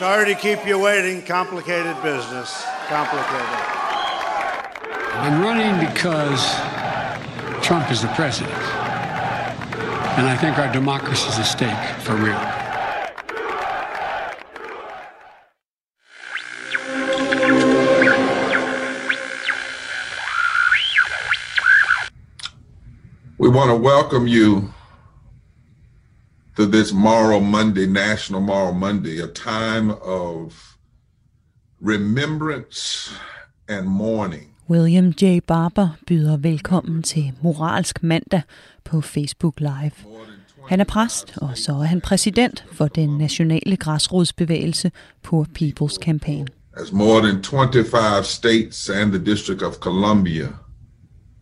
Sorry to keep you waiting. Complicated business. Complicated. I'm running because Trump is the president. And I think our democracy is at stake for real. We want to welcome you to this Moral Monday, National Moral Monday, a time of remembrance and mourning. William J. Barber byder velkommen til Moralsk Mandag på Facebook Live. Han er præst, og så er han præsident for den nationale græsrodsbevægelse Poor People's Campaign. As more than 25 states and the District of Columbia,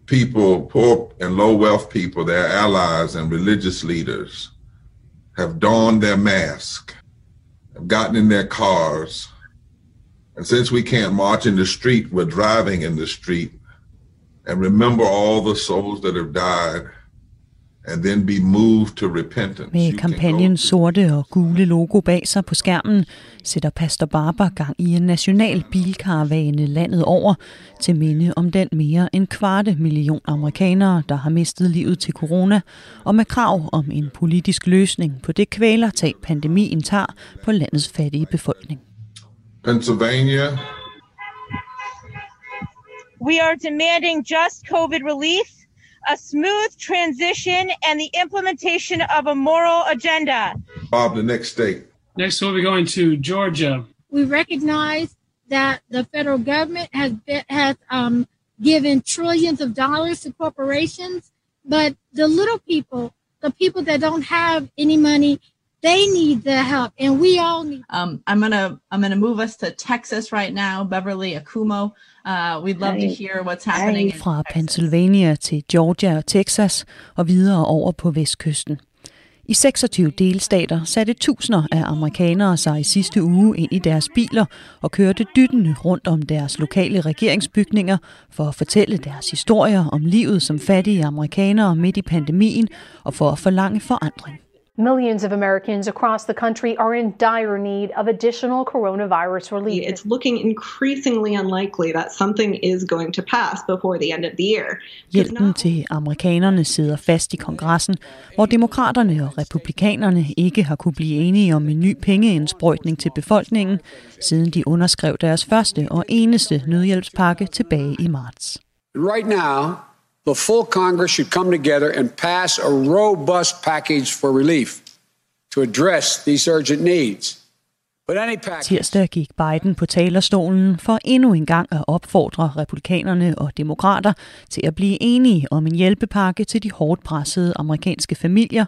people, poor and low wealth people, their allies and religious leaders have donned their mask, have gotten in their cars, and since we can't march in the street, we're driving in the street. And remember all the souls that have died and then be moved to repentance. Med kampagnens sorte og gule logo bag sig på skærmen, sætter Pastor Barber gang i en national bilkaravane landet over til minde om den mere end kvarte million amerikanere, der har mistet livet til corona, og med krav om en politisk løsning på det kvælertag, pandemien tager på landets fattige befolkning. Pennsylvania, We are demanding just COVID relief, a smooth transition, and the implementation of a moral agenda. Bob, the next state. Next, we'll be going to Georgia. we recognize that the federal government has been, has um, given trillions of dollars to corporations, but the little people, the people that don't have any money, they need the help, and we all need. Um, I'm gonna I'm gonna move us to Texas right now, Beverly Akumo. Uh, we'd love to hear what's happening. in Fra. Pennsylvania til Georgia og Texas og videre over på vestkysten. I 26 delstater satte tusinder af amerikanere sig i sidste uge ind i deres biler og kørte dyttende rundt om deres lokale regeringsbygninger for at fortælle deres historier om livet som fattige amerikanere midt i pandemien og for at forlange forandring. Millions of Americans across the country are in dire need of additional coronavirus relief. It's looking increasingly unlikely that something is going to pass before the end of the year. Hjælpen til amerikanerne sidder fast i kongressen, hvor demokraterne og republikanerne ikke har kunne blive enige om en ny pengeindsprøjtning til befolkningen, siden de underskrev deres første og eneste nødhjælpspakke tilbage i marts. Right now, the full Congress should come together and pass a robust package for relief to address these urgent needs. But any package. Tirsdag gik Biden på talerstolen for endnu en gang at opfordre republikanerne og demokrater til at blive enige om en hjælpepakke til de hårdt pressede amerikanske familier,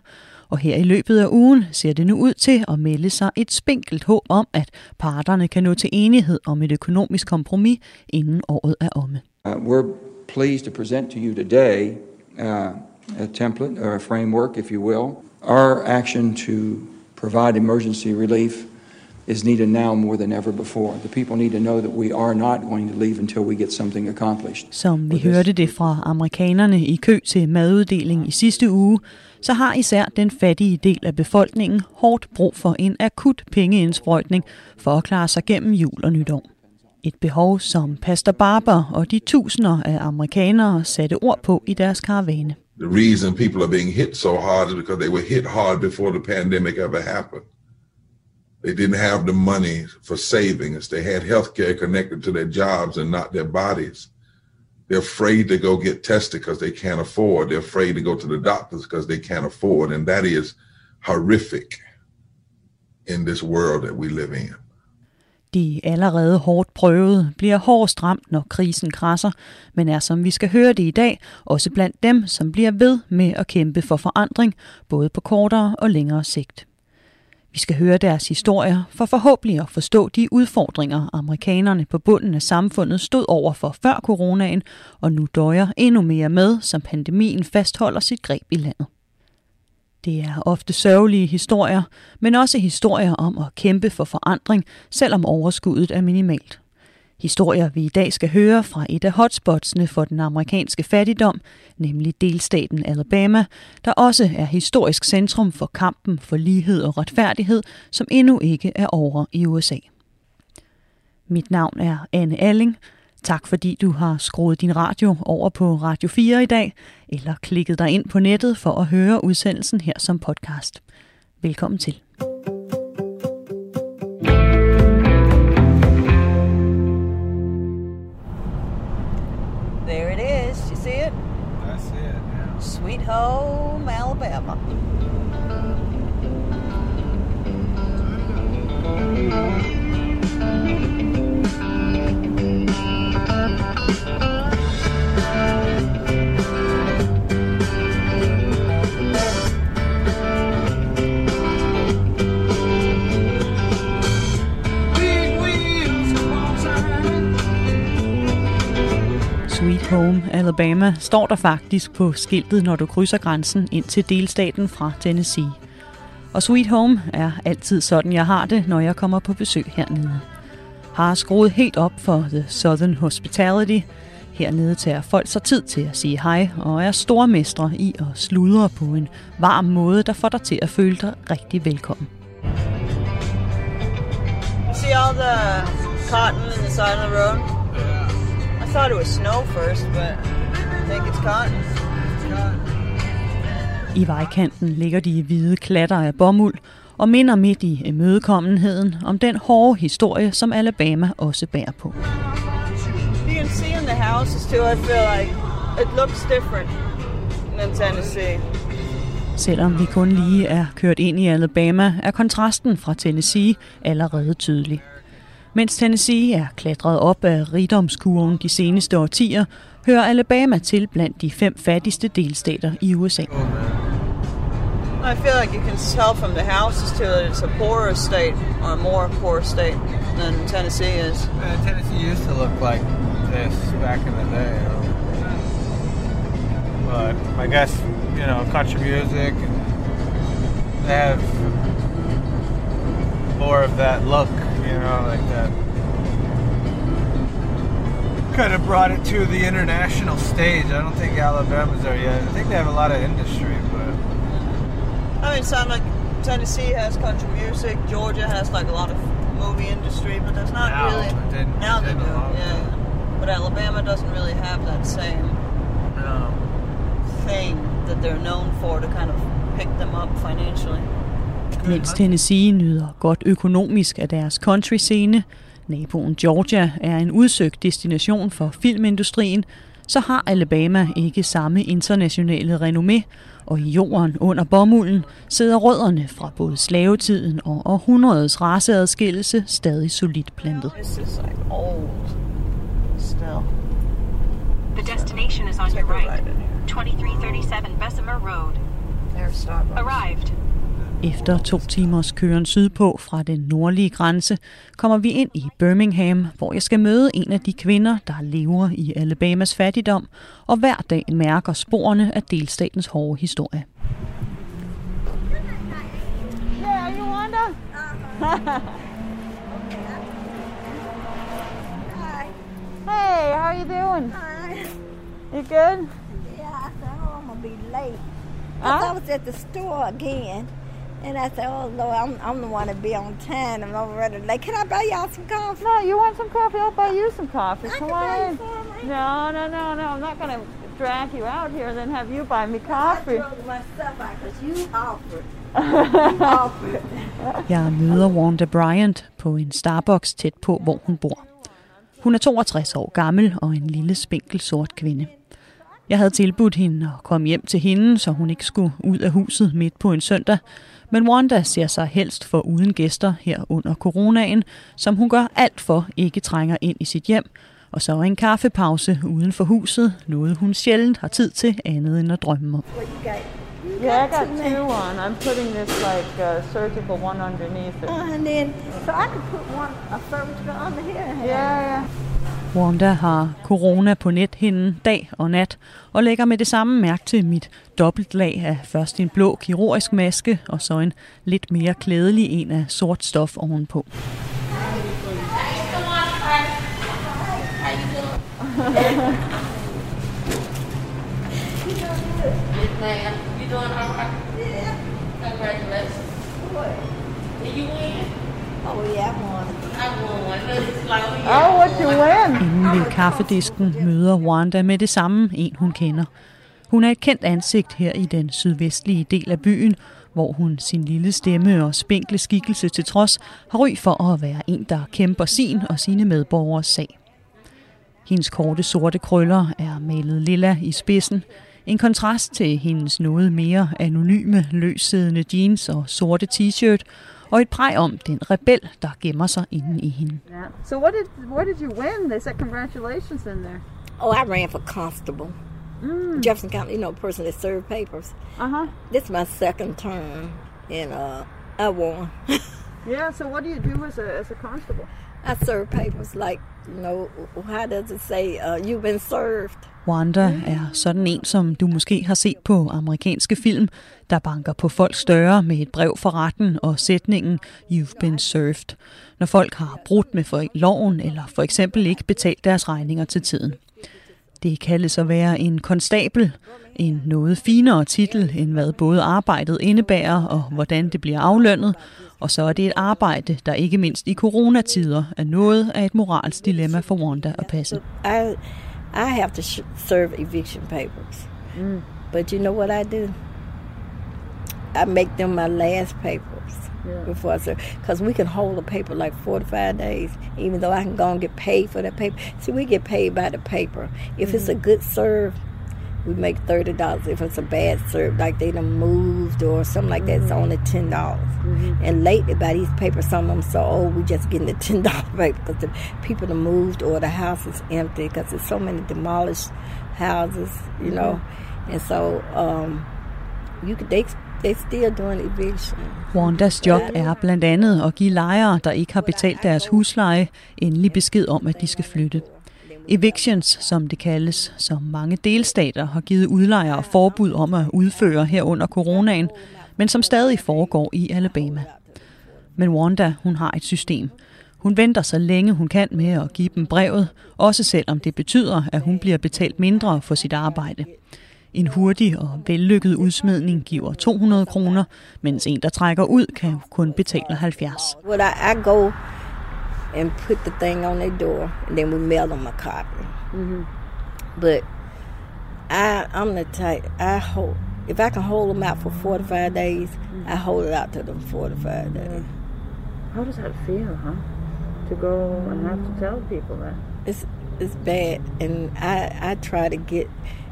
og her i løbet af ugen ser det nu ud til at melde sig et spinkelt håb om, at parterne kan nå til enighed om et økonomisk kompromis, inden året er omme. Uh, we're pleased to present to you today uh, a template or a framework, if you will. Our action to provide emergency relief is needed now more than ever before. The people need to know that we are not going to leave until we get something accomplished. Som vi hørte det fra amerikanerne i kø til maduddeling i sidste uge, så har især den fattige del af befolkningen hårdt brug for en akut pengeindsprøjtning for at klare sig gennem jul og nytår. Et behov, som Pastor Barber og de tusinder af amerikanere satte ord på i deres karavane. The reason people are being hit so hard is because they were hit hard before the pandemic ever happened. They didn't have the money for savings. They had health care connected to their jobs and not their bodies. They're afraid to go get tested because they can't afford. They're afraid to go to the doctors because they can't afford. And that is horrific in this world that we live in. De allerede hårdt prøvede bliver hårdest ramt, når krisen krasser, men er, som vi skal høre det i dag, også blandt dem, som bliver ved med at kæmpe for forandring, både på kortere og længere sigt. Vi skal høre deres historier for forhåbentlig at forstå de udfordringer, amerikanerne på bunden af samfundet stod over for før coronaen, og nu døjer endnu mere med, som pandemien fastholder sit greb i landet. Det er ofte sørgelige historier, men også historier om at kæmpe for forandring, selvom overskuddet er minimalt. Historier, vi i dag skal høre fra et af hotspotsene for den amerikanske fattigdom, nemlig delstaten Alabama, der også er historisk centrum for kampen for lighed og retfærdighed, som endnu ikke er over i USA. Mit navn er Anne Alling. Tak fordi du har skruet din radio over på Radio 4 i dag, eller klikket dig ind på nettet for at høre udsendelsen her som podcast. Velkommen til. There it is. You see it? I see it now. Sweet Home, Alabama. Sweet Home Alabama står der faktisk på skiltet, når du krydser grænsen ind til delstaten fra Tennessee. Og Sweet Home er altid sådan, jeg har det, når jeg kommer på besøg hernede. Har skruet helt op for The Southern Hospitality. Hernede tager folk sig tid til at sige hej, og er stormestre i at sludre på en varm måde, der får dig til at føle dig rigtig velkommen. See all the cotton in the side of the road? I thought it was snow first, but I think it's cotton. I vejkanten ligger de hvide klatter af bomuld og minder midt i imødekommenheden om den hårde historie, som Alabama også bærer på. You can see in the houses too, I feel like it looks different than Tennessee. Selvom vi kun lige er kørt ind i Alabama, er kontrasten fra Tennessee allerede tydelig. Mens Tennessee er klatret op af rigdomskurven de seneste årtier, hører Alabama til blandt de fem fattigste delstater i USA. I feel like you can tell from the houses too that it's a poorer state or a more poor state than Tennessee is. Uh, Tennessee used to look like this back in the day. You know? But I guess, you know, country music, and they have more of that look, you know, like that. Kind of brought it to the international stage. I don't think Alabama's there yet. I think they have a lot of industry, but I mean, sound like Tennessee has country music, Georgia has like a lot of movie industry, but there's not Now, really. didn't- now they didn't do, allow yeah. But Alabama doesn't really have that same thing that they're known for to kind of pick them up financially. Mens Tennessee nyder godt økonomisk af deres country-scene, naboen Georgia er en udsøgt destination for filmindustrien, så har Alabama ikke samme internationale renommé, og i jorden under bomulden sidder rødderne fra både slavetiden og århundredets raceadskillelse stadig solidt plantet. The destination is on your right. ride in here. 2337 Bessemer Road. Arrived. Efter to timers køren sydpå fra den nordlige grænse, kommer vi ind i Birmingham, hvor jeg skal møde en af de kvinder, der lever i Alabamas fattigdom, og hver dag mærker sporene af delstatens hårde historie. Yeah, are you Wanda? Hey, how you doing? You good? Yeah, I oh, I'm gonna be late. Huh? I was at the store again, and I said, oh Lord, I'm, I'm the one to be on time. I'm already late. Can I buy y'all some coffee? No, you want some coffee? I'll buy you some coffee. I Come can buy on you in. No, no, no, no. I'm not going to drag you out here and then have you buy me coffee. I drove myself out because you offered. You offered. Jeg møder Wanda Bryant på en Starbucks tæt på, hvor hun bor. Hun er 62 år gammel og en lille spinkel sort kvinde. Jeg havde tilbudt hende at komme hjem til hende, så hun ikke skulle ud af huset midt på en søndag. Men Wanda ser sig helst for uden gæster her under coronaen, som hun gør alt for ikke trænger ind i sit hjem. Og så en kaffepause uden for huset, noget hun sjældent har tid til andet end at drømme om. Yeah, I got two on. I'm putting this like uh, surgical one underneath it. Uh, and then, so I could put one, a surgical under here. Yeah, yeah. Wanda har corona på nethinden dag og nat, og lægger med det samme mærke til mit dobbeltlag af først en blå kirurgisk maske, og så en lidt mere klædelig en af sort stof ovenpå. Oh, yeah, I Oh, what you win? Inden ved kaffedisken møder Wanda med det samme en, hun kender. Hun er et kendt ansigt her i den sydvestlige del af byen, hvor hun sin lille stemme og spinkle skikkelse til trods har ry for at være en, der kæmper sin og sine medborgers sag. Hendes korte sorte krøller er malet lilla i spidsen, en kontrast til hendes noget mere anonyme, løssiddende jeans og sorte t-shirt, og et præg om den rebel, der gemmer sig inde i hende. Yeah. So what did what did you win? They said congratulations in there. Oh, I ran for constable. Mm. Jefferson County, you know, person that served papers. Uh huh. This is my second term, and uh, I won. Yeah. So what do you do as a as a constable? I serve papers like, you know, how does it say, uh, you've been served? Wanda er sådan en, som du måske har set på amerikanske film, der banker på folks døre med et brev for retten og sætningen You've been served, når folk har brudt med for loven eller for eksempel ikke betalt deres regninger til tiden. Det kaldes at være en konstabel, en noget finere titel end hvad både arbejdet indebærer og hvordan det bliver aflønnet, og så er det et arbejde, der ikke mindst i coronatider er noget af et moralsk dilemma for Wanda at passe. I, I have to sh- serve eviction papers. Mm. But you know what I do? I make them my last papers Yeah. before I serve. Because we can hold a paper like four to five days, even though I can go and get paid for that paper. See, we get paid by the paper. If it's a good serve, we make thirty dollars. If it's a bad serve, like they done moved or something like that, it's only ten dollars. And lately, by these papers, some of them so old, we just getting the ten dollar paper because the people have moved or the house is empty because there's so many demolished houses, you know. And so um, you could they they still doing eviction. Wandas job er blandt andet at give lejere, der ikke har betalt deres husleje, endelig besked om, at de skal flytte. Evictions, som det kaldes, som mange delstater har givet udlejere forbud om at udføre her under coronaen, men som stadig foregår i Alabama. Men Wanda, hun har et system. Hun venter så længe hun kan med at give dem brevet, også selvom det betyder, at hun bliver betalt mindre for sit arbejde. En hurtig og vellykket udsmidning giver 200 kroner, mens en, der trækker ud, kan kun betale 70. Well, I, I go and put the thing on their door, and then we mail them a copy. Mm-hmm. But I, I'm the type I hold. If I can hold them out for 45 days, I hold it out to them 45 days. How does that feel, huh? To go and have to tell people that. It's it's bad, and I I try to get,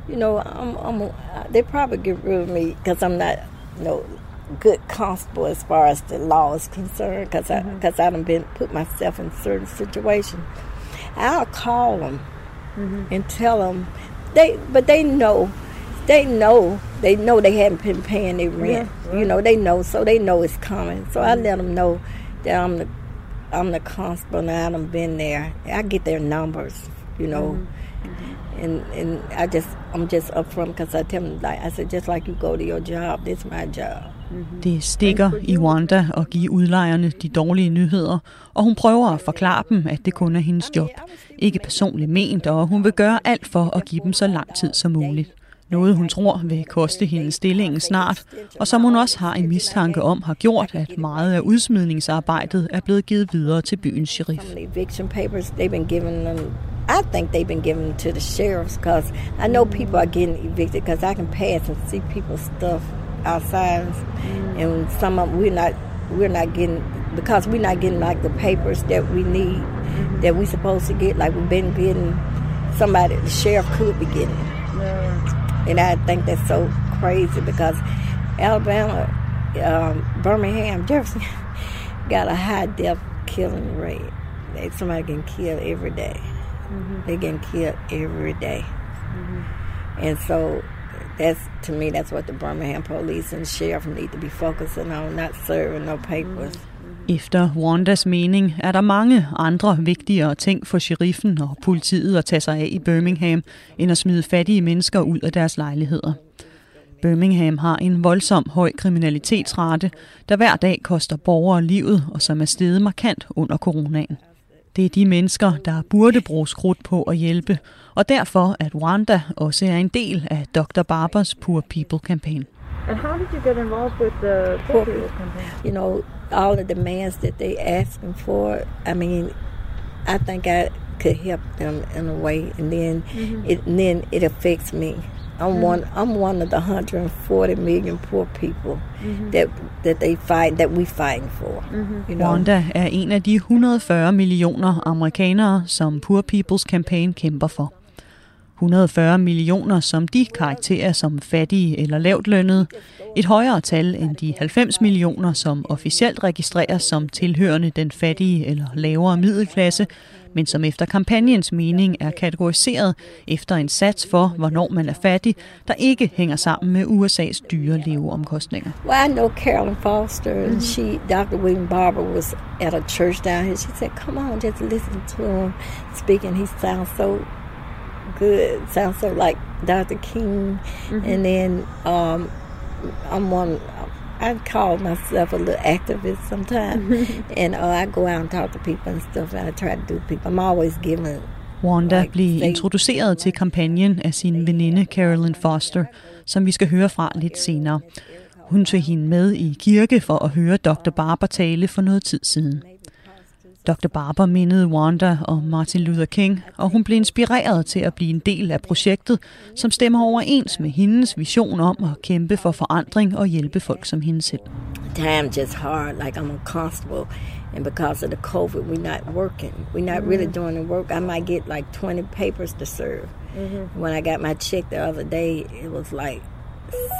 you know, I'm I'm they probably get rid of me because I'm not, you know, good constable as far as the law is concerned because I mm-hmm. because I done been put myself in certain situations. I'll call them mm-hmm. and tell them they, but they know, they know, they know they haven't been paying their rent. You know, they know, so they know it's coming. So I let mm-hmm. them know that I'm the, I'm the constable and I done been there. I get their numbers, you know, and and I just I'm just upfront because I tell them like I said, just like you go to your job, this is my job. Det stikker i Wanda at give udlejerne de dårlige nyheder, og hun prøver at forklare dem, at det kun er hendes job. Ikke personligt ment, og hun vil gøre alt for at give dem så lang tid som muligt. Noget hun tror vil koste hende stillingen snart, og som hun også har en mistanke om har gjort, at meget af udsmidningsarbejdet er blevet givet videre til byens sheriff. I think they've been them to the sheriffs because I know people are getting evicted because I can pass and see people's stuff outside, and some of we're not we're not getting because we're not getting like the papers that we need that we supposed to get like we've been getting. Somebody the sheriff could be getting, and I think that's so crazy because Alabama, um, Birmingham, Jefferson got a high death killing rate. They, somebody getting killed every day. They getting killed every day. And so that's to me that's what the Birmingham police and sheriff need to be focusing on, not serving no papers. Mm-hmm. Efter Wandas mening er der mange andre vigtigere ting for sheriffen og politiet at tage sig af i Birmingham, end at smide fattige mennesker ud af deres lejligheder. Birmingham har en voldsom høj kriminalitetsrate, der hver dag koster borgere livet, og som er steget markant under coronaen. Det er de mennesker, der burde bruge skrudt på at hjælpe, og derfor at Wanda også er en del af Dr. Barbers Poor People Campaign. And how did you get involved with the Poor People campaign? You know, all the demands that they asking for. I mean, I think I could help them in a way, and then Mhm. it and then it affects me. I'm Mhm. one. I'm one of the 140 million poor people Mhm. that that they fight that we fighting for. Mhm. You know. Wanda er en af de 140 millioner amerikanere, som Poor People's Campaign kæmper for. 140 millioner, som de karakterer som fattige eller lavt lønnede. Et højere tal end de 90 millioner, som officielt registreres som tilhørende den fattige eller lavere middelklasse, men som efter kampagnens mening er kategoriseret efter en sats for, hvornår man er fattig, der ikke hænger sammen med USA's dyre leveomkostninger. Well, I know Carolyn Foster, and she, Dr. William Barber, was at a church down here. She said, "Come on, just listen to him speaking. He sounds so good. Sounds so like Dr. King." And then um, I'm one. I call myself a little activist sometimes, and uh, I go out and talk to people and stuff. And I try to do people. I'm always giving Wanda blev introduceret til kampagnen af sin veninde Carolyn Foster, som vi skal høre fra lidt senere. Hun tog hende med i kirke for at høre Dr. Barber tale for noget tid siden. Dr. Barber mindede Wanda om Martin Luther King, og hun blev inspireret til at blive en del af projektet, som stemmer overens med hendes vision om at kæmpe for forandring og hjælpe folk som hende selv. time just hard like i'm a constable and because of the covid we're not working we're not really Mhm. doing the work i might get like 20 papers to serve Mhm. when i got my check the other day it was like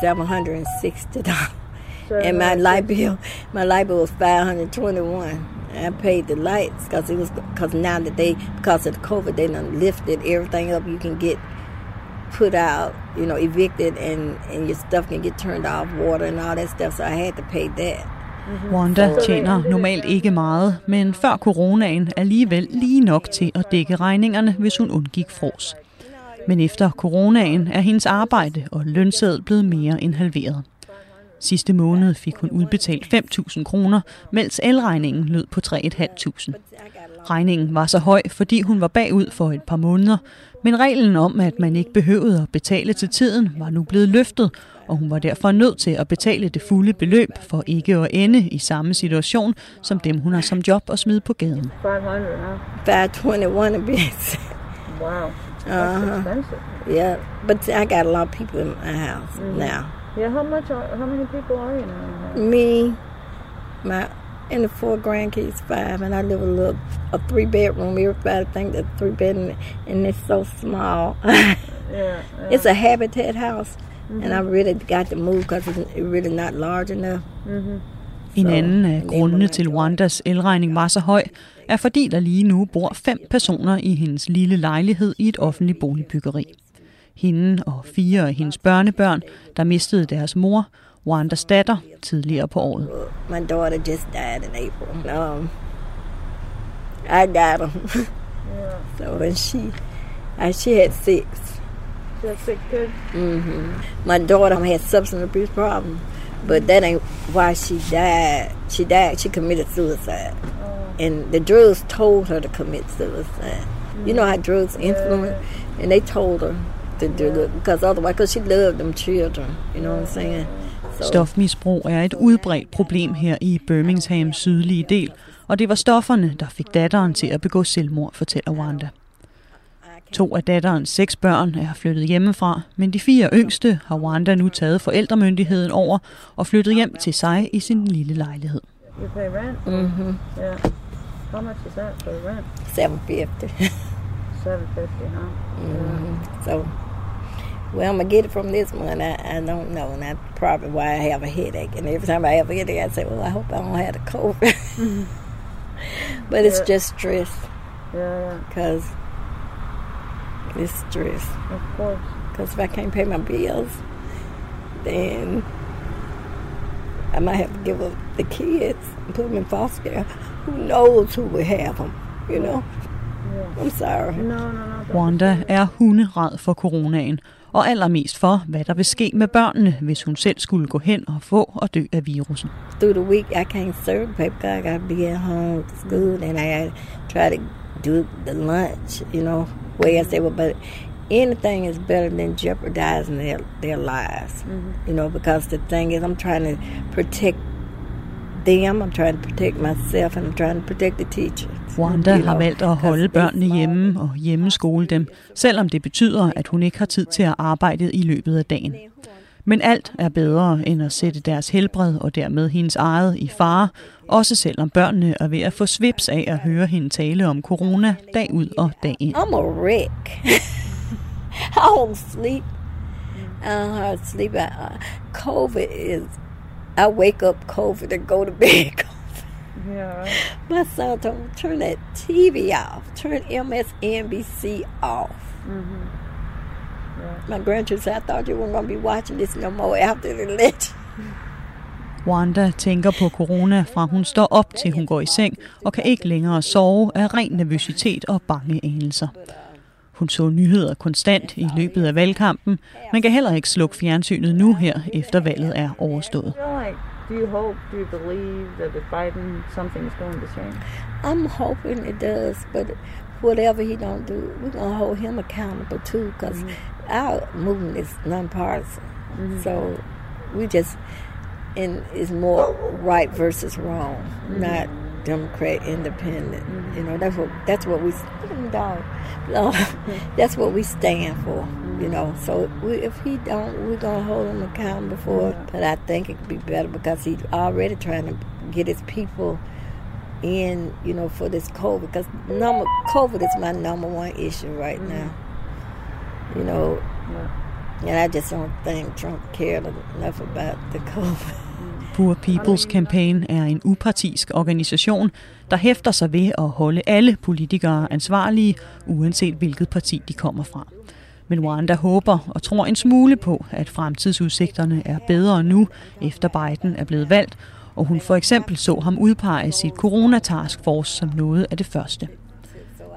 760 dollars and my light bill my light bill was 521 i paid the lights because it was because now that they because of the covid they done lifted everything up you can get put out, you know, evicted, and, and your stuff can get turned off, water and all that stuff. So I had to pay that. Wanda tjener normalt ikke meget, men før coronaen alligevel lige nok til at dække regningerne, hvis hun undgik fros. Men efter coronaen er hendes arbejde og lønseddel blevet mere end halveret. Sidste måned fik hun udbetalt 5.000 kroner, mens elregningen lød på 3.500. Regningen var så høj, fordi hun var bagud for et par måneder, men reglen om, at man ikke behøvede at betale til tiden, var nu blevet løftet, og hun var derfor nødt til at betale det fulde beløb for ikke at ende i samme situation som dem, hun har som job at smide på gaden. 500 now. 521 a bit. Wow. That's Uh-huh. expensive. Yeah, but I got a lot of people in my house Mhm. now. Yeah, how much are, how many people are you now? Me, my, and the four grandkids, five, and I live a little, a three bedroom. Everybody think that three bedroom, and it's so small. Yeah, It's a habitat house, and I Mhm. really got to move because it's really not large enough. Mhm. En anden af grundene til Wandas elregning var så høj, er fordi der lige nu bor fem personer i hendes lille lejlighed i et offentligt boligbyggeri. Hende og fire af hendes børnebørn, der mistede deres mor, Wandas datter, tidligere på året. My daughter just died in April. Um, I got them. so and she, uh, she had six. She had six kids. hmm My daughter had substance abuse problem, but that ain't why she died. She died. She committed suicide, and the drugs told her to commit suicide. You know how drugs influence, and they told her to do it because otherwise, because she loved them children. You know what I'm saying? So Stofmisbrug er et udbredt problem her i Birminghams sydlige del, og det var stofferne, der fik datteren til at begå selvmord, fortæller Wanda. To af datterens seks børn er flyttet hjemmefra, men de fire yngste har Wanda nu taget forældremyndigheden over og flyttet hjem til sig i sin lille lejlighed. You pay rent? Mhm. Yeah. How much is that for rent? seven fifty. 750 huh? Mhm. So, well, I'm gonna get it from this one. I, I don't know, and that's probably why I have a headache. And every time I have a headache, I say, "Well, I hope I don't have the COVID." but it's Yeah. just stress, Yeah, yeah. cause it's stress. Of course. Cause if I can't pay my bills, then I might have to give up the kids and put them in foster care. Who knows who will have them, you know? I'm sorry. No, no, no. Wanda er hunderad for coronaen, og allermest for, hvad der vil ske med børnene, hvis hun selv skulle gå hen og få og dø af virusen. Through the week, I can't serve paper. I got to be at home, school, and I try to do the lunch, you know, way I say, well, but anything is better than jeopardizing their, their lives, you know, because the thing is, I'm trying to protect them, I'm trying to protect myself, and I'm trying to protect the teachers. Wanda har valgt at holde børnene hjemme og hjemmeskole dem, selvom det betyder, at hun ikke har tid til at arbejde i løbet af dagen. Men alt er bedre end at sætte deres helbred og dermed hendes eget i fare, også selvom børnene er ved at få svips af at høre hende tale om corona dag ud og dag ind. I'm a wreck. I don't sleep. I don't sleep. Uh, COVID is, I wake up COVID and go to bed COVID. Yeah. My son told me, turn that TV off. Turn MSNBC off. Mm-hmm. My grandchildren said, I thought you weren't going to be watching this no more after the election. Wanda tænker på corona fra hun står op til hun går i seng og kan ikke længere sove af ren nervøsitet og bange anelser. Hun så nyheder konstant i løbet af valgkampen, men kan heller ikke slukke fjernsynet nu her, efter valget er overstået. Do you hope, do you believe that with Biden something's going to change? I'm hoping it does, but whatever he don't do, we're gonna hold him accountable too, because our movement is nonpartisan. So we just, and it's more right versus wrong, not Democrat independent. Mm-hmm. You know, that's what that's what we look at me, dog. Um, no, that's what we stand for. You know, so we, if he don't, we're gonna hold him accountable for it. But I think it could be better because he's already trying to get his people in, you know, for this COVID. Because number COVID is my number one issue right mm-hmm. now. You know, and I just don't think Trump cared enough about the COVID. Poor People's Campaign er en upartisk organisation, der hæfter sig ved at holde alle politikere ansvarlige, uanset hvilket parti de kommer fra. Men Rwanda håber og tror en smule på, at fremtidsudsigterne er bedre nu, efter Biden er blevet valgt, og hun for eksempel så ham udpege sit coronataskforce som noget af det første.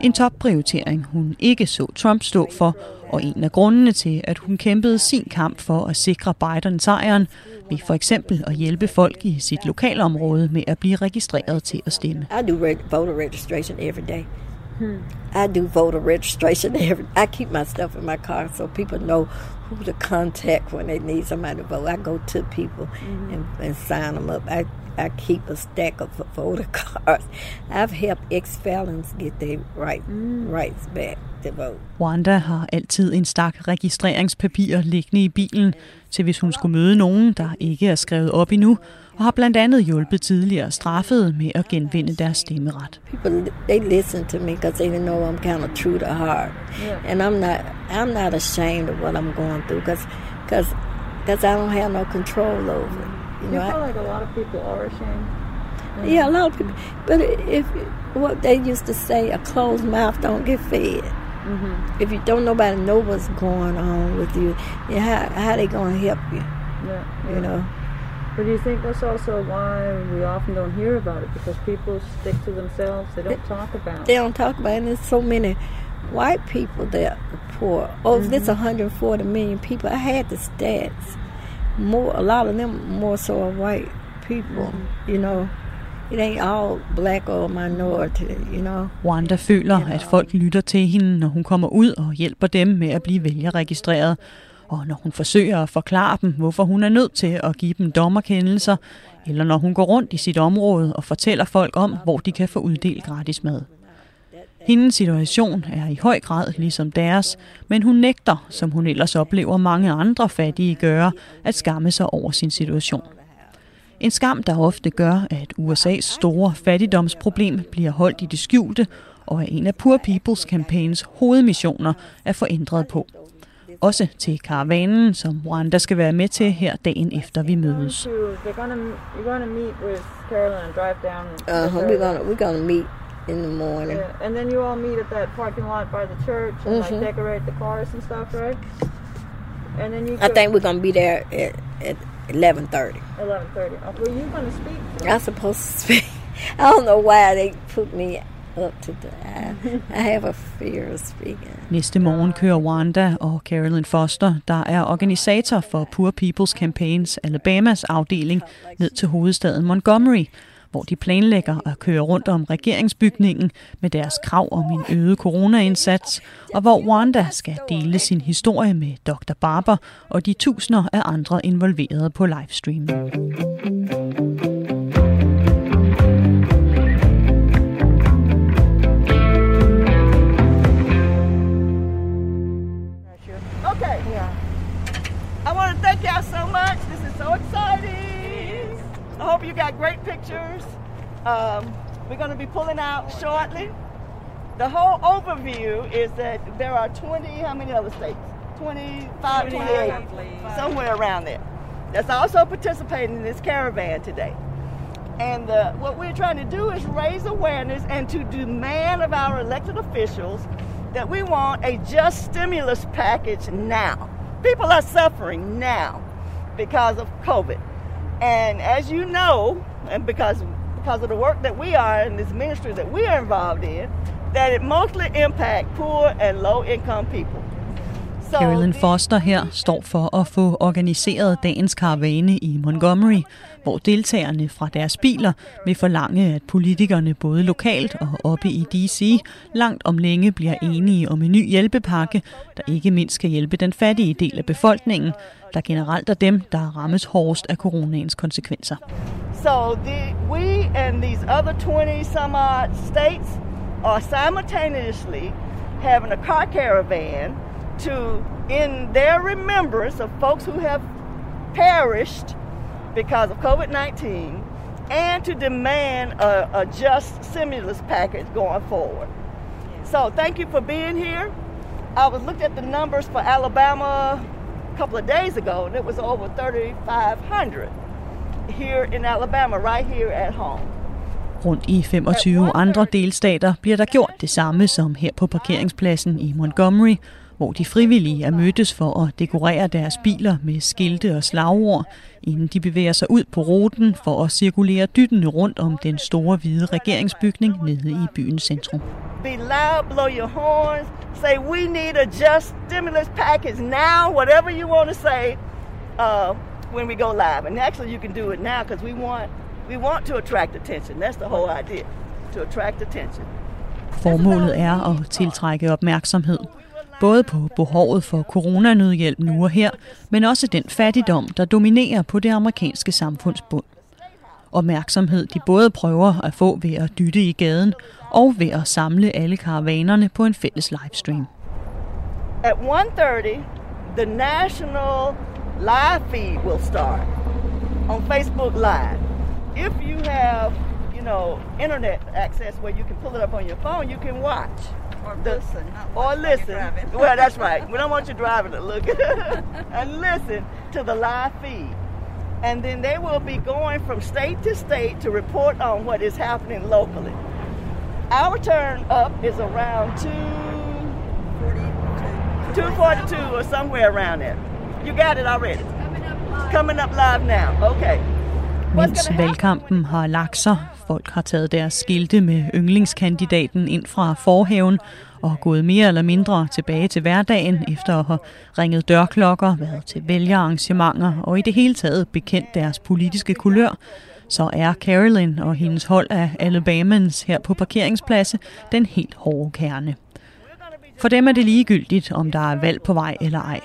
En topprioritering, hun ikke så Trump stå for, og en af grundene til, at hun kæmpede sin kamp for at sikre Biden sejren, ved for eksempel at hjælpe folk i sit lokalområde med at blive registreret til at stemme. I do voter registration every day. I do voter registration every. I keep my stuff in my car so people know who to contact when they need somebody to vote. I go to people and, and sign them up. I I keep a stack of voter cards. I've helped ex-felons get their right rights back to vote. Wanda har altid en stak registreringspapirer liggende i bilen, til hvis hun skulle møde nogen, der ikke er skrevet op endnu, og har blandt andet hjulpet tidligere straffede med at genvinde deres stemmeret. People they listen to me because they know I'm kind of true to heart, and I'm not I'm not ashamed of what I'm going through because because because I don't have no control over it. You know, I, feel like a lot of people are ashamed. Yeah, a lot of people. But if what they used to say, a closed mouth don't get fed. Mm-hmm. If you don't nobody know what's going on with you, yeah, how how they gonna help you? Yeah, You know. But do you think that's also why we often don't hear about it? Because people stick to themselves. They don't talk about it. They don't talk about it. And there's so many white people that are poor. Oh, if there's 140 million people. I had the stats. More, a lot of them more so are white people. You know, it ain't all black or minority. You know. Wanda føler, at folk lytter til hende, når hun kommer ud og hjælper dem med at blive vælgerregistreret. Og når hun forsøger at forklare dem, hvorfor hun er nødt til at give dem dommerkendelser, eller når hun går rundt i sit område og fortæller folk om, hvor de kan få uddelt gratis mad. Hendes situation er i høj grad ligesom deres, men hun nægter, som hun ellers oplever mange andre fattige gøre, at skamme sig over sin situation. En skam, der ofte gør, at USA's store fattigdomsproblem bliver holdt i det skjulte, og er en af Poor People's Campaigns hovedmissioner at få ændret på. Også til karavanen, som Wanda skal være med til her dagen efter vi mødes. Uh. We're gonna we're gonna meet in the morning. Yeah, and then you all meet at that parking lot by the church and Mhm. like decorate the cars and stuff, right? And then you. I go- think we're gonna be there at at 11:30. 11:30. Uh, Were you going to speak? I'm supposed to speak. I don't know why they put me up to that. I have a fear of speaking. Næste morgen kører Wanda og Carolyn Foster, der er organisator for Poor People's Campaigns Alabamas afdeling, ned til hovedstaden Montgomery, hvor de planlægger at køre rundt om regeringsbygningen med deres krav om en øget coronaindsats, og hvor Wanda skal dele sin historie med Dr. Barber og de tusinder af andre involverede på livestream. Okay. Yeah. I want to thank y'all so much. This is so exciting. I hope you got great pictures. Um, we're going to be pulling out shortly. The whole overview is that there are 20, how many other states? 25, 28, somewhere around there. That's also participating in this caravan today. And uh, what we're trying to do is raise awareness and to demand of our elected officials that we want a just stimulus package now. People are suffering now because of COVID. And as you know, and because because of the work that we are in this ministry that we are involved in, that it mostly impacts poor and low income people. Carolyn Foster her står for at få organiseret dagens karavane i Montgomery, hvor deltagerne fra deres biler vil forlange, at politikerne både lokalt og oppe i DC langt om længe bliver enige om en ny hjælpepakke, der ikke mindst skal hjælpe den fattige del af befolkningen, der generelt er dem, der rammes hårdest af coronaens konsekvenser. So the, we and these other 20 some odd states are simultaneously having a car caravan to, in their remembrance of folks who have perished because of COVID 19, and to demand a, a just stimulus package going forward. So thank you for being here. I was looked at the numbers for Alabama a couple of days ago, and it was over 3,500 here in Alabama, right here at home. Rundt i 25 andre delstater bliver der gjort det samme som her på parkeringspladsen i Montgomery, hvor de frivillige er mødtes for at dekorere deres biler med skilte og slagord, inden de bevæger sig ud på ruten for at cirkulere dyttende rundt om den store hvide regeringsbygning nede i byens centrum. Be loud, blow your horns, say we need a just stimulus package now, whatever you want to say uh, when we go live. And actually, you can do it now because we want we want to attract attention. That's the whole idea, to attract attention. Formålet er at tiltrække opmærksomhed, både på behovet for coronanødhjælp nu og her, men også den fattigdom, der dominerer på det amerikanske samfundsbund. Opmærksomhed de både prøver at få ved at dytte i gaden og ved at samle alle karavanerne på en fælles livestream. At 1.30, the national live feed will start on Facebook Live. If you have, you know, internet access where you can pull it up on your phone, you can watch. Or the- listen, not Or watch while listen. driving. Well, that's right. We don't want you driving to look and listen to the live feed. And then they will be going from state to state to report on what is happening locally. Our turn up is around 2 242 or somewhere around there. You got it already. Coming up live now. Okay. Mens valgkampen har lagt sig, folk har taget deres skilte med yndlingskandidaten ind fra forhaven og gået mere eller mindre tilbage til hverdagen efter at have ringet dørklokker, været til vælgerarrangementer og i det hele taget bekendt deres politiske kulør, så er Carolyn og hendes hold af Alabamans her på parkeringspladsen den helt hårde kerne. For dem er det ligegyldigt, om der er valg på vej eller ej.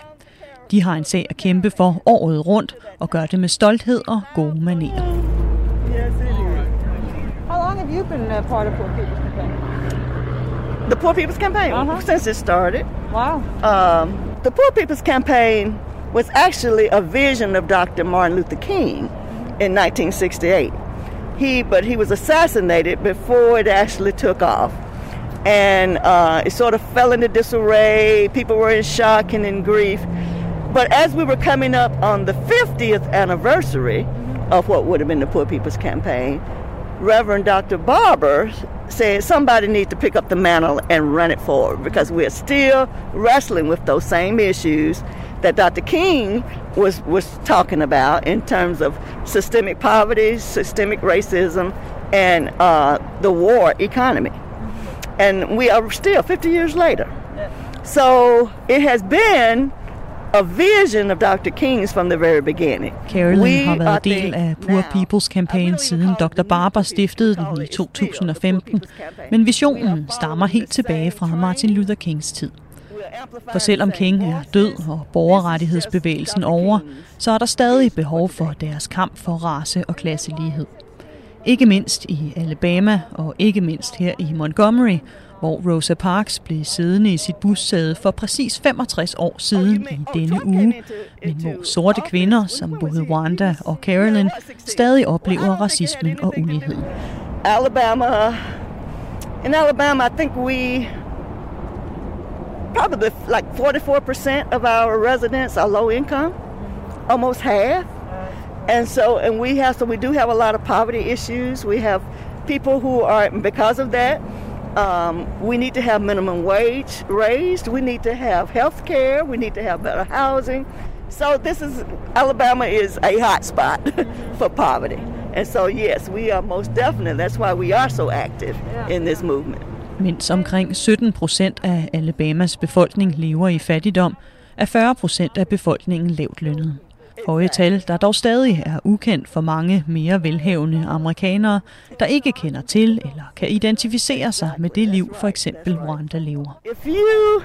De har en sag at kæmpe for året rundt og gør det med stolthed og gode manerer. You been uh, part of Poor People's Campaign? The Poor People's Campaign Uh-huh. since it started. Wow. Um, the Poor People's Campaign was actually a vision of Dr. Martin Luther King in 1968. He, but he was assassinated before it actually took off, and uh, it sort of fell into disarray. People were in shock and in grief. But as we were coming up on the 50th anniversary of what would have been the Poor People's Campaign, Reverend Dr. Barber said somebody needs to pick up the mantle and run it forward because we're still wrestling with those same issues that Dr. King was was talking about in terms of systemic poverty, systemic racism, and uh, the war economy. And we are still 50 years later. So it has been a vision of Dr. King's from the very beginning. Carolyn har været del af Poor People's Campaign siden Dr. Barber stiftede den i 2015, men visionen stammer helt tilbage fra Martin Luther Kings tid. For selvom King er død og borgerrettighedsbevægelsen over, så er der stadig behov for deres kamp for race og klasselighed. Ikke mindst i Alabama og ikke mindst her i Montgomery, hvor Rosa Parks blev siddende i sit bussæde for præcis 65 år siden i denne uge, men hvor sorte kvinder, som både Wanda og Carolyn, stadig oplever racismen og uligheden. Alabama, in Alabama, I think we probably like 44% of our residents are low income, almost half. And so, and we have, so we do have a lot of poverty issues. We have people who are, because of that, um, we need to have minimum wage raised. We need to have health care. We need to have better housing. So this is, Alabama is a hot spot for poverty. And so, yes, we are most definitely, that's why we are so active in this movement. Mens omkring 17 procent af Alabamas befolkning lever i fattigdom, er 40 procent af befolkningen lavt lønnet. Høje tal, der dog stadig er ukendt for mange mere velhavende amerikanere, der ikke kender til eller kan identificere sig med det liv, for eksempel Wanda lever. If you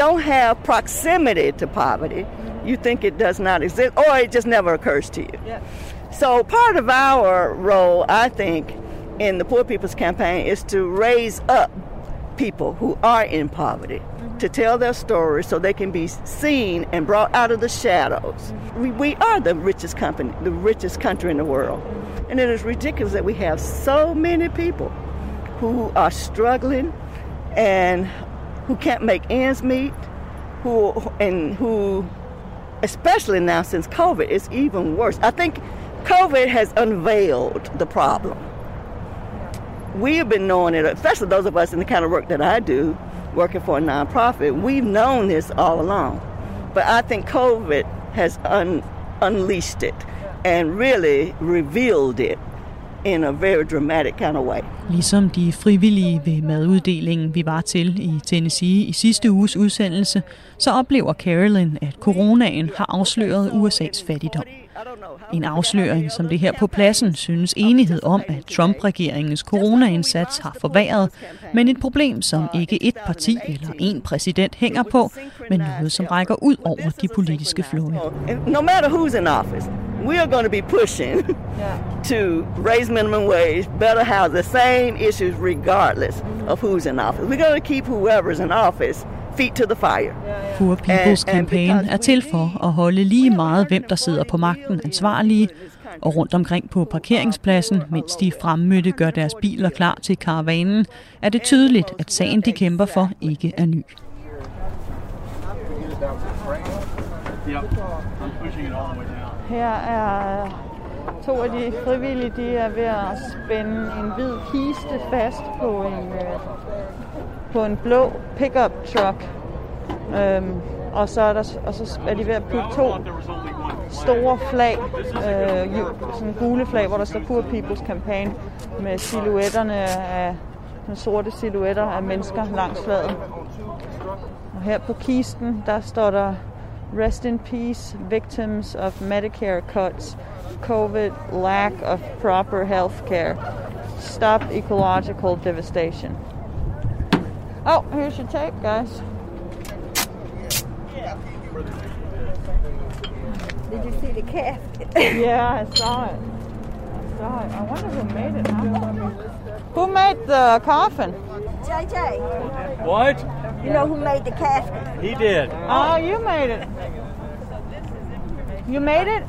don't have proximity to poverty, you think it does not exist, or it just never occurs to you. So part of our role, I think, in the Poor People's Campaign is to raise up people who are in poverty, to tell their stories so they can be seen and brought out of the shadows. We, we are the richest company, the richest country in the world. And it is ridiculous that we have so many people who are struggling and who can't make ends meet, who and who especially now since COVID is even worse. I think COVID has unveiled the problem. We have been knowing it, especially those of us in the kind of work that I do, working for a nonprofit. We've known this all along, but I think COVID has un- unleashed it and really revealed it in a very dramatic kind of way. Ligesom de frivillige ved maduddelingen, vi var til i Tennessee i sidste uges udsendelse, så oplever Carolyn, at coronaen har afsløret USA's fattigdom. En afsløring, som det her på pladsen synes enighed om, at Trump-regeringens coronaindsats har forværret, men et problem, som ikke et parti eller en præsident hænger på, men noget, som rækker ud over de politiske flåde. No matter who's in office, we are going to be pushing to raise minimum wage, better house, the same issues regardless of who's in office. We're going to keep whoever's in office feet to the fire. Poor People's Campaign er til for at holde lige meget, hvem der sidder på magten ansvarlige, og rundt omkring på parkeringspladsen, mens de fremmødte gør deres biler klar til karavanen, er det tydeligt, at sagen de kæmper for ikke er ny. Her er to af de frivillige, de er ved at spænde en hvid kiste fast på en, øh, på en blå pickup truck. Øhm, og, så er der, og så er de ved at putte to store flag, øh, sådan gule flag, hvor der står Poor People's Campaign, med silhuetterne af med sorte silhuetter af mennesker langs flaget. Og her på kisten, der står der Rest in peace, victims of Medicare cuts, COVID, lack of proper health care, stop ecological devastation. Oh, here's your tape, guys. Did you see the casket? yeah, I saw it. I saw it. I wonder who made it. Huh? Who made the coffin? JJ. What? You know who made the casket? He did. Oh, you made it. You made it?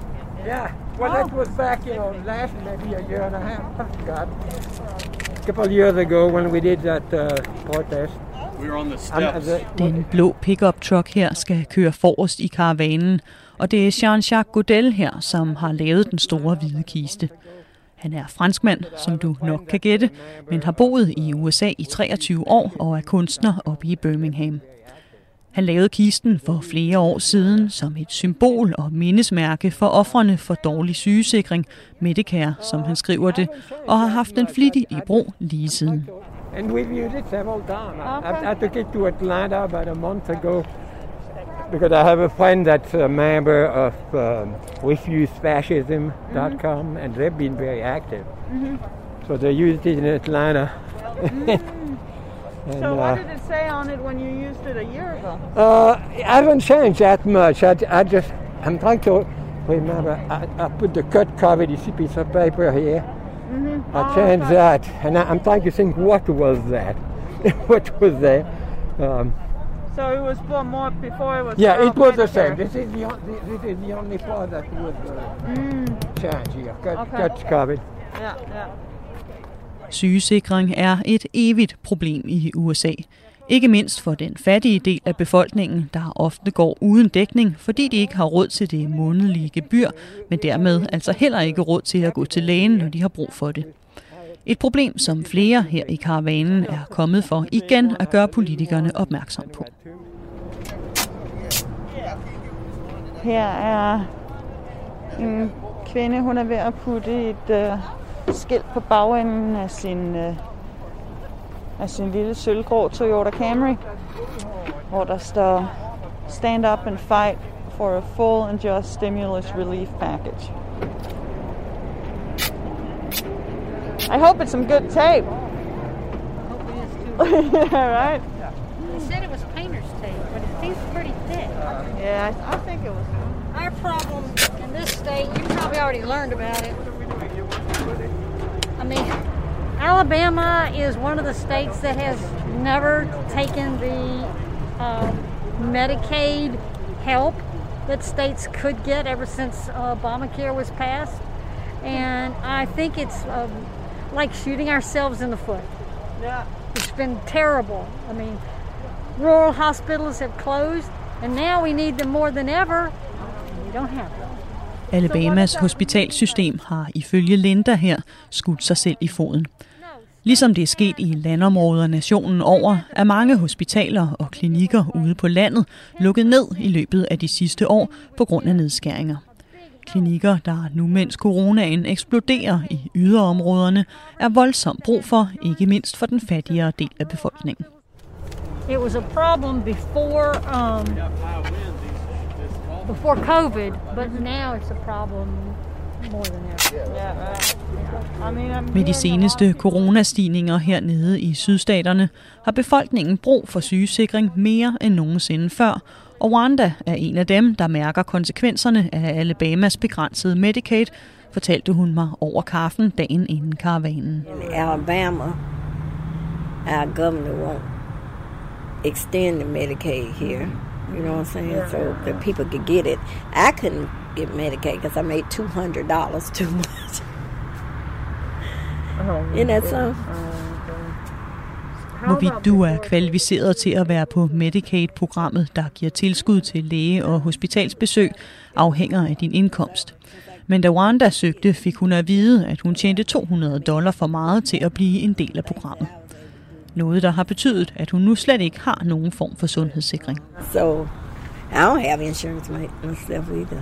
Yeah. Well, that was back, you know, last maybe a year and a half. I forgot. A couple of years ago when we did that uh, protest. The- Den blå pickup truck her skal køre forrest i karavanen, og det er Jean-Jacques Godel her, som har lavet den store hvide kiste. Han er franskmand, som du nok kan gætte, men har boet i USA i 23 år og er kunstner oppe i Birmingham. Han lavede kisten for flere år siden som et symbol og mindesmærke for offrene for dårlig sygesikring, Medicare, som han skriver det, og har haft den flittigt i brug lige siden. And we've used it several times. I, I took it to Atlanta about a month ago because I have a friend that's a member of um, refusefascism.com mm-hmm. and they've been very active. Mm-hmm. So they used it in Atlanta. And, so what did it say on it when you used it a year ago? Uh, I haven't changed that much. I, I just, I'm trying to remember. I, I put the cut cover, this piece of paper here. Mm-hmm. I oh, changed okay. that, and I, I'm trying to think what was that, what was there. Um, so it was for more before it was. Yeah, it was the same. This is the, this is the only part that was uh, mm. changed here. Cut, okay. cut covered. Yeah, yeah. Sygesikring er et evigt problem i USA. Ikke mindst for den fattige del af befolkningen, der ofte går uden dækning, fordi de ikke har råd til det månedlige gebyr, men dermed altså heller ikke råd til at gå til lægen, når de har brug for det. Et problem, som flere her i karavanen er kommet for igen at gøre politikerne opmærksom på. Her er en kvinde, hun er ved at putte et øh, skilt på bagenden af sin, uh, af sin lille sølvgrå Toyota Camry, hvor der står Stand up and fight for a full and just stimulus relief package. I hope it's some good tape. yeah, right? They said it was painter's tape, but it seems pretty thick. Yeah, I, I think it was. Our problem in this state, you probably already learned about it. I mean, Alabama is one of the states that has never taken the um, Medicaid help that states could get ever since uh, Obamacare was passed. And I think it's um, like shooting ourselves in the foot. Yeah. It's been terrible. I mean, rural hospitals have closed, and now we need them more than ever. We don't have them. Alabamas hospitalsystem har ifølge Linda her skudt sig selv i foden. Ligesom det er sket i landområder nationen over, er mange hospitaler og klinikker ude på landet lukket ned i løbet af de sidste år på grund af nedskæringer. Klinikker, der nu mens coronaen eksploderer i yderområderne, er voldsomt brug for, ikke mindst for den fattigere del af befolkningen. It was a problem before um, before COVID, but now it's a problem more than ever. Med de seneste coronastigninger hernede i sydstaterne har befolkningen brug for sygesikring mere end nogensinde før, og Wanda er en af dem, der mærker konsekvenserne af Alabamas begrænsede Medicaid, fortalte hun mig over kaffen dagen inden karavanen. In Alabama, our governor won't extend the Medicaid here. You know what I'm saying? So that people could get it. I couldn't get Medicaid because I made two hundred dollars too much. Oh, Isn't that so? Hvorvidt du er kvalificeret til at være på Medicaid-programmet, der giver tilskud til læge- og hospitalsbesøg, afhænger af din indkomst. Men da Wanda søgte, fik hun at vide, at hun tjente 200 dollar for meget til at blive en del af programmet. Noget, der har betydet, at hun nu slet ikke har nogen form for sundhedssikring. So I don't have insurance myself either.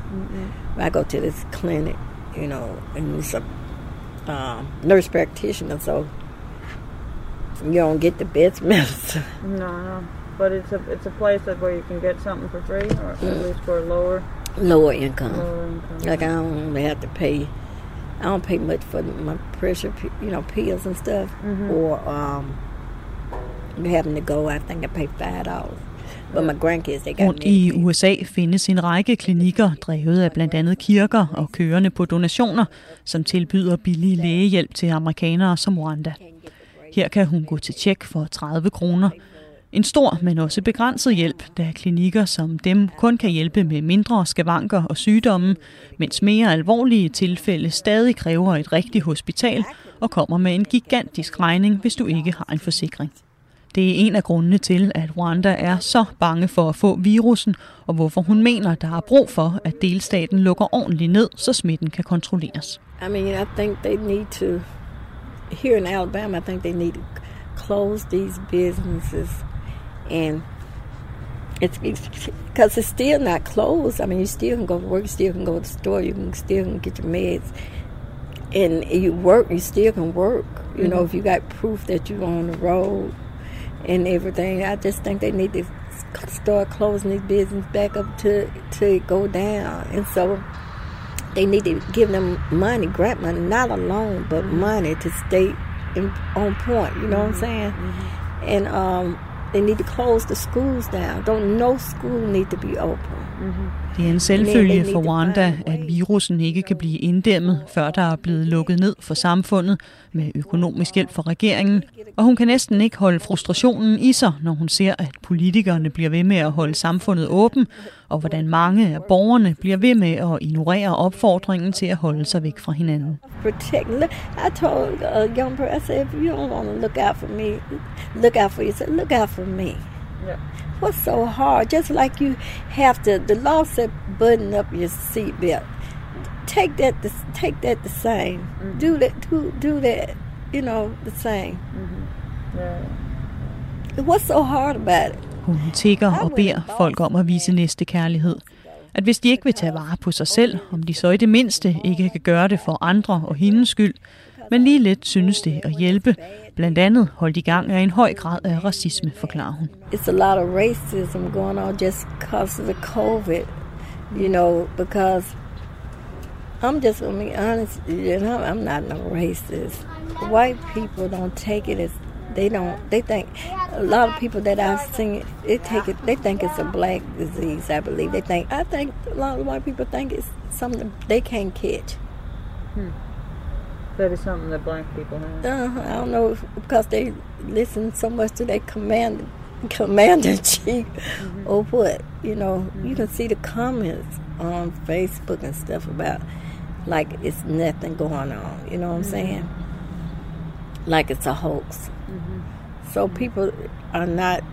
I go to this clinic, you know, and it's a um, nurse practitioner, so you don't get the best medicine. No, no. But it's a it's a place that where you can get something for free, or at least for a lower Lower income. lower income. Like I don't have to pay. I don't pay much for my pressure, you know, pills and stuff. Mhm. Or um, having to go, I think I pay five dollars. Rundt i USA findes en række klinikker, drevet af blandt andet kirker og kørende på donationer, som tilbyder billig lægehjælp til amerikanere som Wanda. Her kan hun gå til tjek for 30 kroner. En stor, men også begrænset hjælp, da klinikker som dem kun kan hjælpe med mindre skavanker og sygdomme, mens mere alvorlige tilfælde stadig kræver et rigtigt hospital og kommer med en gigantisk regning, hvis du ikke har en forsikring. Det er en af grundene til, at Wanda er så bange for at få virusen, og hvorfor hun mener, der er brug for, at delstaten lukker ordentligt ned, så smitten kan kontrolleres. I mean, I think they need to, here in Alabama, I think they need to close these businesses and it's because it's still not closed. I mean, you still can go to work, you still can go to the store, you can still can get your meds, and you work, you still can work. You know, Mhm. if you got proof that you're on the road and everything, I just think they need to start closing these business back up to to go down, and so they need to give them money, grant money, not a loan, but mm-hmm. money to stay in, on point. You know what I'm mm-hmm. saying? Mm-hmm. And um, they need to close the schools down. Don't no school need to be open. Det er en selvfølge for Wanda, at virusen ikke kan blive inddæmmet, før der er blevet lukket ned for samfundet med økonomisk hjælp fra regeringen. Og hun kan næsten ikke holde frustrationen i sig, når hun ser, at politikerne bliver ved med at holde samfundet åben, og hvordan mange af borgerne bliver ved med at ignorere opfordringen til at holde sig væk fra hinanden. Look, you out for me, look out for yourself. Look out for me. Yeah. What's so hard? Just like you have to, the law said, button up your seatbelt. Take that, the, take that the same. Do that, do do that. You know, the same. What's so hard about it? Hun tigger og beder folk om at vise næste kærlighed. At hvis de ikke vil tage vare på sig selv, om de så i det mindste ikke kan gøre det for andre og hendes skyld, men lige lidt synes det at hjælpe, blandt andet holdt i gang af en høj grad af racisme, forklarer hun. it's a lot of racism going on just because of the COVID, you know, because I'm just gonna be honest, you know, I'm not no racist. White people don't take it as they don't they think a lot of people that I've seen they take it they think it's a black disease, I believe. They think I think a lot of white people think it's something they can't catch. That is something that black people have. Uh, I don't know if, because they listen so much to their command, commander chief, mm-hmm. or what. You know, you mm-hmm. can see the comments on Facebook and stuff about like it's nothing going on. You know what I'm mm-hmm. saying? Like it's a hoax. So people are not.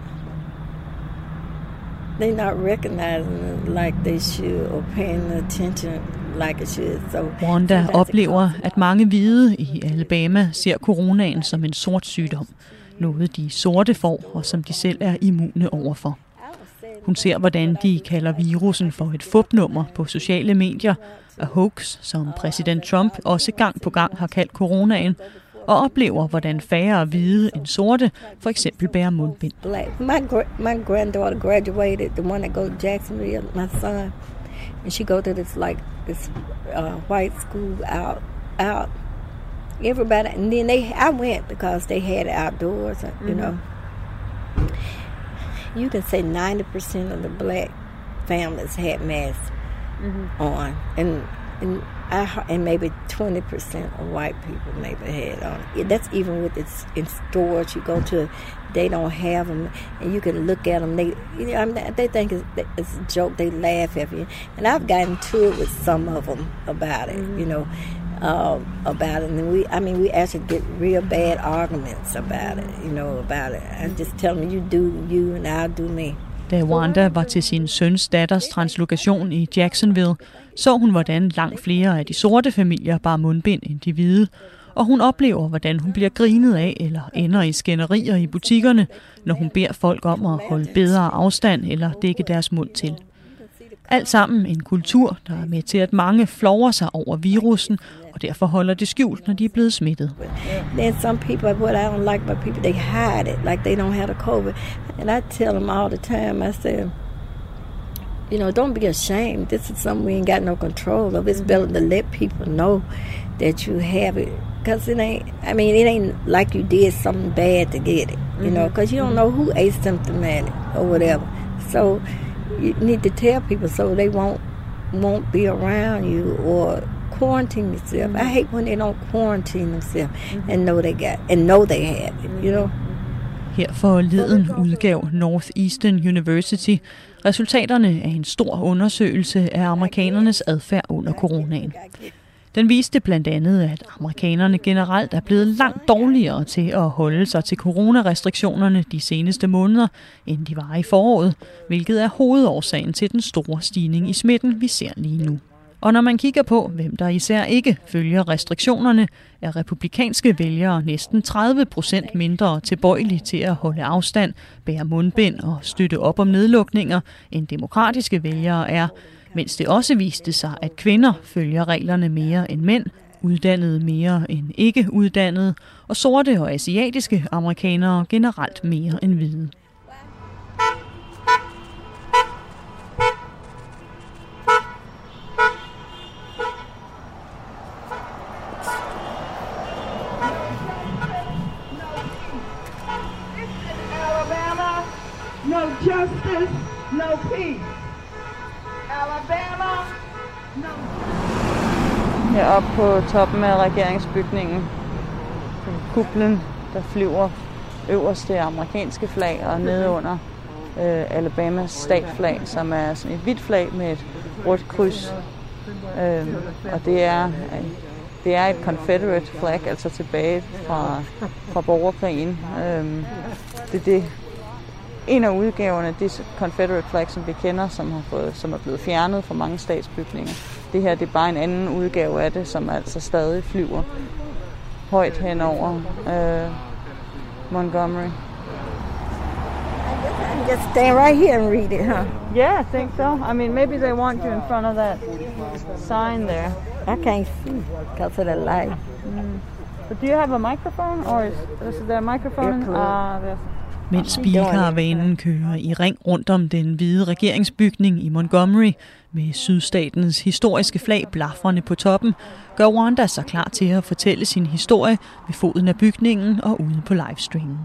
They're not recognizing it like they should or paying attention Wanda oplever, at mange hvide i Alabama ser coronaen som en sort sygdom. Noget de sorte får, og som de selv er immune overfor. Hun ser, hvordan de kalder virusen for et fupnummer på sociale medier, og hoax, som præsident Trump også gang på gang har kaldt coronaen, og oplever, hvordan færre hvide end sorte for eksempel bærer mundbind. My my granddaughter graduated, the one that goes to Jacksonville, my son, and she go to this like this uh, white school out out. Everybody, and then they I went because they had outdoors, uh, you Mhm. know. You can say ninety percent of the black families had masks on, and and I and maybe twenty percent of white people maybe had on. Yeah, That's even with it's in stores you go to, they don't have them, and you can look at them. They, you know, I mean, they think it's, it's a joke. They laugh at you, and I've gotten to it with some of them about it. You know. Um, about it, and we, I mean, we actually get real bad arguments about it, you know, about it. I just tell them, you do you, and I'll do me. Da Wanda var til sin søns datters translokation i Jacksonville, så hun, hvordan langt flere af de sorte familier bar mundbind end de hvide, og hun oplever, hvordan hun bliver grinet af eller ender i skænderier i butikkerne, når hun beder folk om at holde bedre afstand eller dække deres mund til. Alt sammen en kultur, der er med til, at mange flover sig over virussen og derfor holder det skjult, når de er blevet smittet. Then some people, what I don't like about people, they hide it like they don't have the COVID. And I tell them all the time, I say, you know, don't be ashamed. This is something we ain't got no control of. It's better to let people know that you have it. Because it ain't, I mean, it ain't like you did something bad to get it, you know, because you don't know who asymptomatic or whatever. So you need to tell people so they won't won't be around you or quarantine yourself. I hate when they don't quarantine themselves and know they got and know they have it, you know. Her forleden udgav Northeastern University resultaterne af en stor undersøgelse af amerikanernes adfærd under coronaen. Den viste blandt andet, at amerikanerne generelt er blevet langt dårligere til at holde sig til coronarestriktionerne de seneste måneder, end de var i foråret, hvilket er hovedårsagen til den store stigning i smitten, vi ser lige nu. Og når man kigger på, hvem der især ikke følger restriktionerne, er republikanske vælgere næsten 30 procent mindre tilbøjelige til at holde afstand, bære mundbind og støtte op om nedlukninger, end demokratiske vælgere er, mens det også viste sig, at kvinder følger reglerne mere end mænd, uddannede mere end ikke uddannede, og sorte og asiatiske amerikanere generelt mere end hvide. På toppen af regeringsbygningen, kuplen, der flyver øverst det amerikanske flag, og nede under øh, Alabamas statflag, som er sådan et hvidt flag med et rødt kryds. Øh, og det er, det er et Confederate flag, altså tilbage fra, fra borgerkrigen. Øh, det er det, en af udgaverne af det Confederate flag, som vi kender, som, har fået, som er blevet fjernet fra mange statsbygninger. Det her det er bare en anden udgave af det, som altså stadig flyver højt hen over øh, Montgomery. Just stand right here and read it, huh? Yeah, I think so. I mean, maybe they want you in front of that sign there. I can't see because of the light. Mm. But do you have a microphone, or is, is there a microphone? Ah, there's Mens bilkaravanen kører i ring rundt om den hvide regeringsbygning i Montgomery med sydstatens historiske flag blafrende på toppen, gør Wanda sig klar til at fortælle sin historie ved foden af bygningen og ude på livestreamen.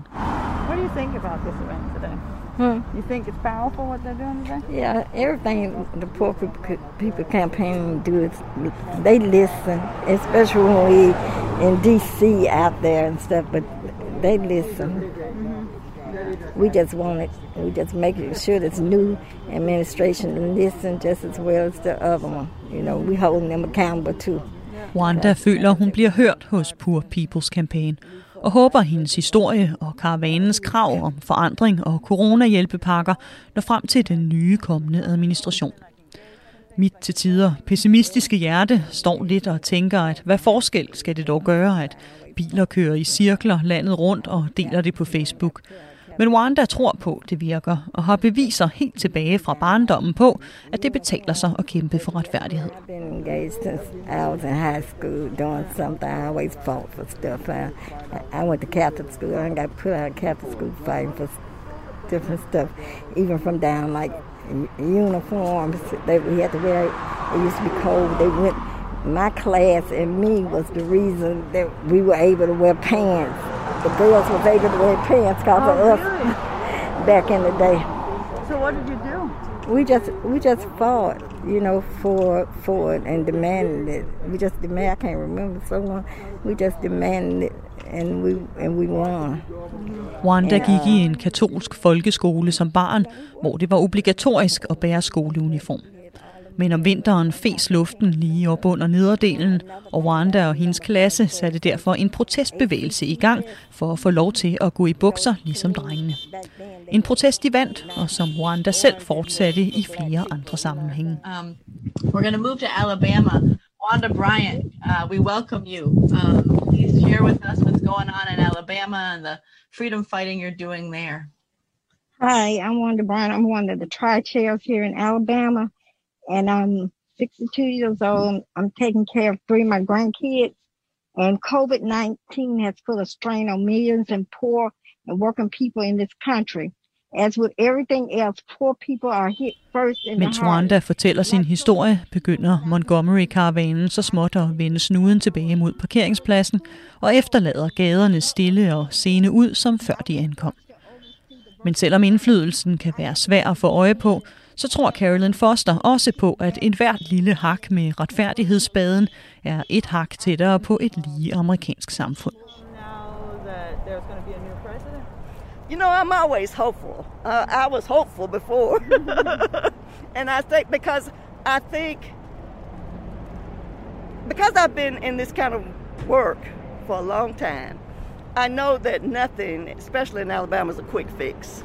What do you think about this event today? Hmm. You think it's powerful what they're doing today? Yeah, everything the poor people, people campaign do is they listen, especially when we in D.C. out there and stuff. But they listen. We just want it. We just make sure this new administration listen just as well as the other one. You know, we holding them accountable too. Wanda føler, hun bliver hørt hos Poor People's Campaign, og håber hendes historie og karavanens krav om forandring og coronahjælpepakker når frem til den nye kommende administration. Mit til tider pessimistiske hjerte står lidt og tænker, at hvad forskel skal det dog gøre, at biler kører i cirkler landet rundt og deler det på Facebook. Men Wanda tror på, det virker, og har beviser helt tilbage fra barndommen på, at det betaler sig at kæmpe for retfærdighed. I went to Catholic school. I got put out of Catholic school fighting for different stuff, even from down like uniforms that we had to wear. It used to be cold. They went. My class and me was the reason that we were able to wear pants. The girls was able to wear pants because Oh, of us back in the day. So what did you do? We just we just fought, you know, for for it and demanded it. We just demand. I can't remember so long. We just demanded it, and we and we won. Wanda gik i uh, en katolsk folkeskole som barn, hvor det var obligatorisk at bære skoleuniform. Men om vinteren fes luften lige op under nederdelen, og Wanda og hendes klasse satte derfor en protestbevægelse i gang for at få lov til at gå i bukser ligesom drengene. En protest de vandt, og som Wanda selv fortsatte i flere andre sammenhænge. Um, we're going to move to Alabama. Wanda Bryant, uh, we welcome you. Um, please share with us what's going on in Alabama and the freedom fighting you're doing there. Hi, I'm Wanda Brown. I'm one of the tri-chairs here in Alabama, and I'm 62 years old. I'm taking care of three of my grandkids, and COVID-19 has put a strain on millions and poor and working people in this country. As with everything else, poor people are hit first in Mens the heart. Wanda fortæller sin historie, begynder Montgomery-karavanen så småt at vende snuden tilbage mod parkeringspladsen og efterlader gaderne stille og sene ud, som før de ankom. Men selvom indflydelsen kan være svær at få øje på, så tror Carolyn Foster også på, at et hvert lille hak med retfærdighedsspaden er et hak tættere på et lige amerikansk samfund. You know, I'm always hopeful. Uh, I was hopeful before. and I think because I think, because I've been in this kind of work for a long time, I know that nothing, especially in Alabama, is a quick fix.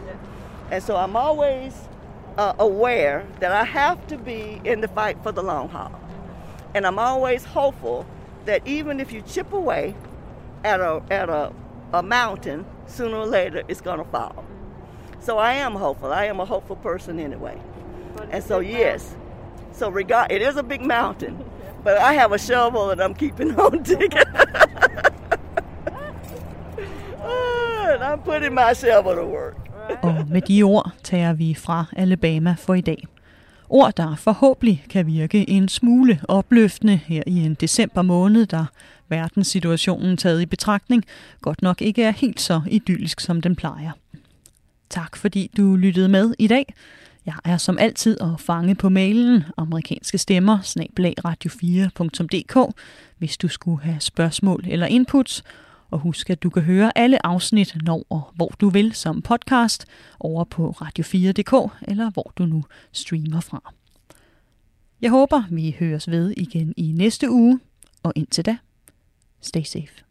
And so I'm always uh, aware that I have to be in the fight for the long haul. And I'm always hopeful that even if you chip away at a, at a, a mountain, sooner or later it's going to fall. So I am hopeful. I am a hopeful person anyway. And so, yes. So, regard, it is a big mountain, but I have a shovel that I'm keeping on digging. and I'm putting my shovel to work. Og med de ord tager vi fra Alabama for i dag. Ord, der forhåbentlig kan virke en smule opløftende her i en december måned, der verdenssituationen taget i betragtning godt nok ikke er helt så idyllisk, som den plejer. Tak fordi du lyttede med i dag. Jeg er som altid at fange på mailen amerikanske stemmer radio4.dk, hvis du skulle have spørgsmål eller inputs. Og husk, at du kan høre alle afsnit, når og hvor du vil som podcast over på radio4.dk, eller hvor du nu streamer fra. Jeg håber, vi høres ved igen i næste uge, og indtil da, stay safe.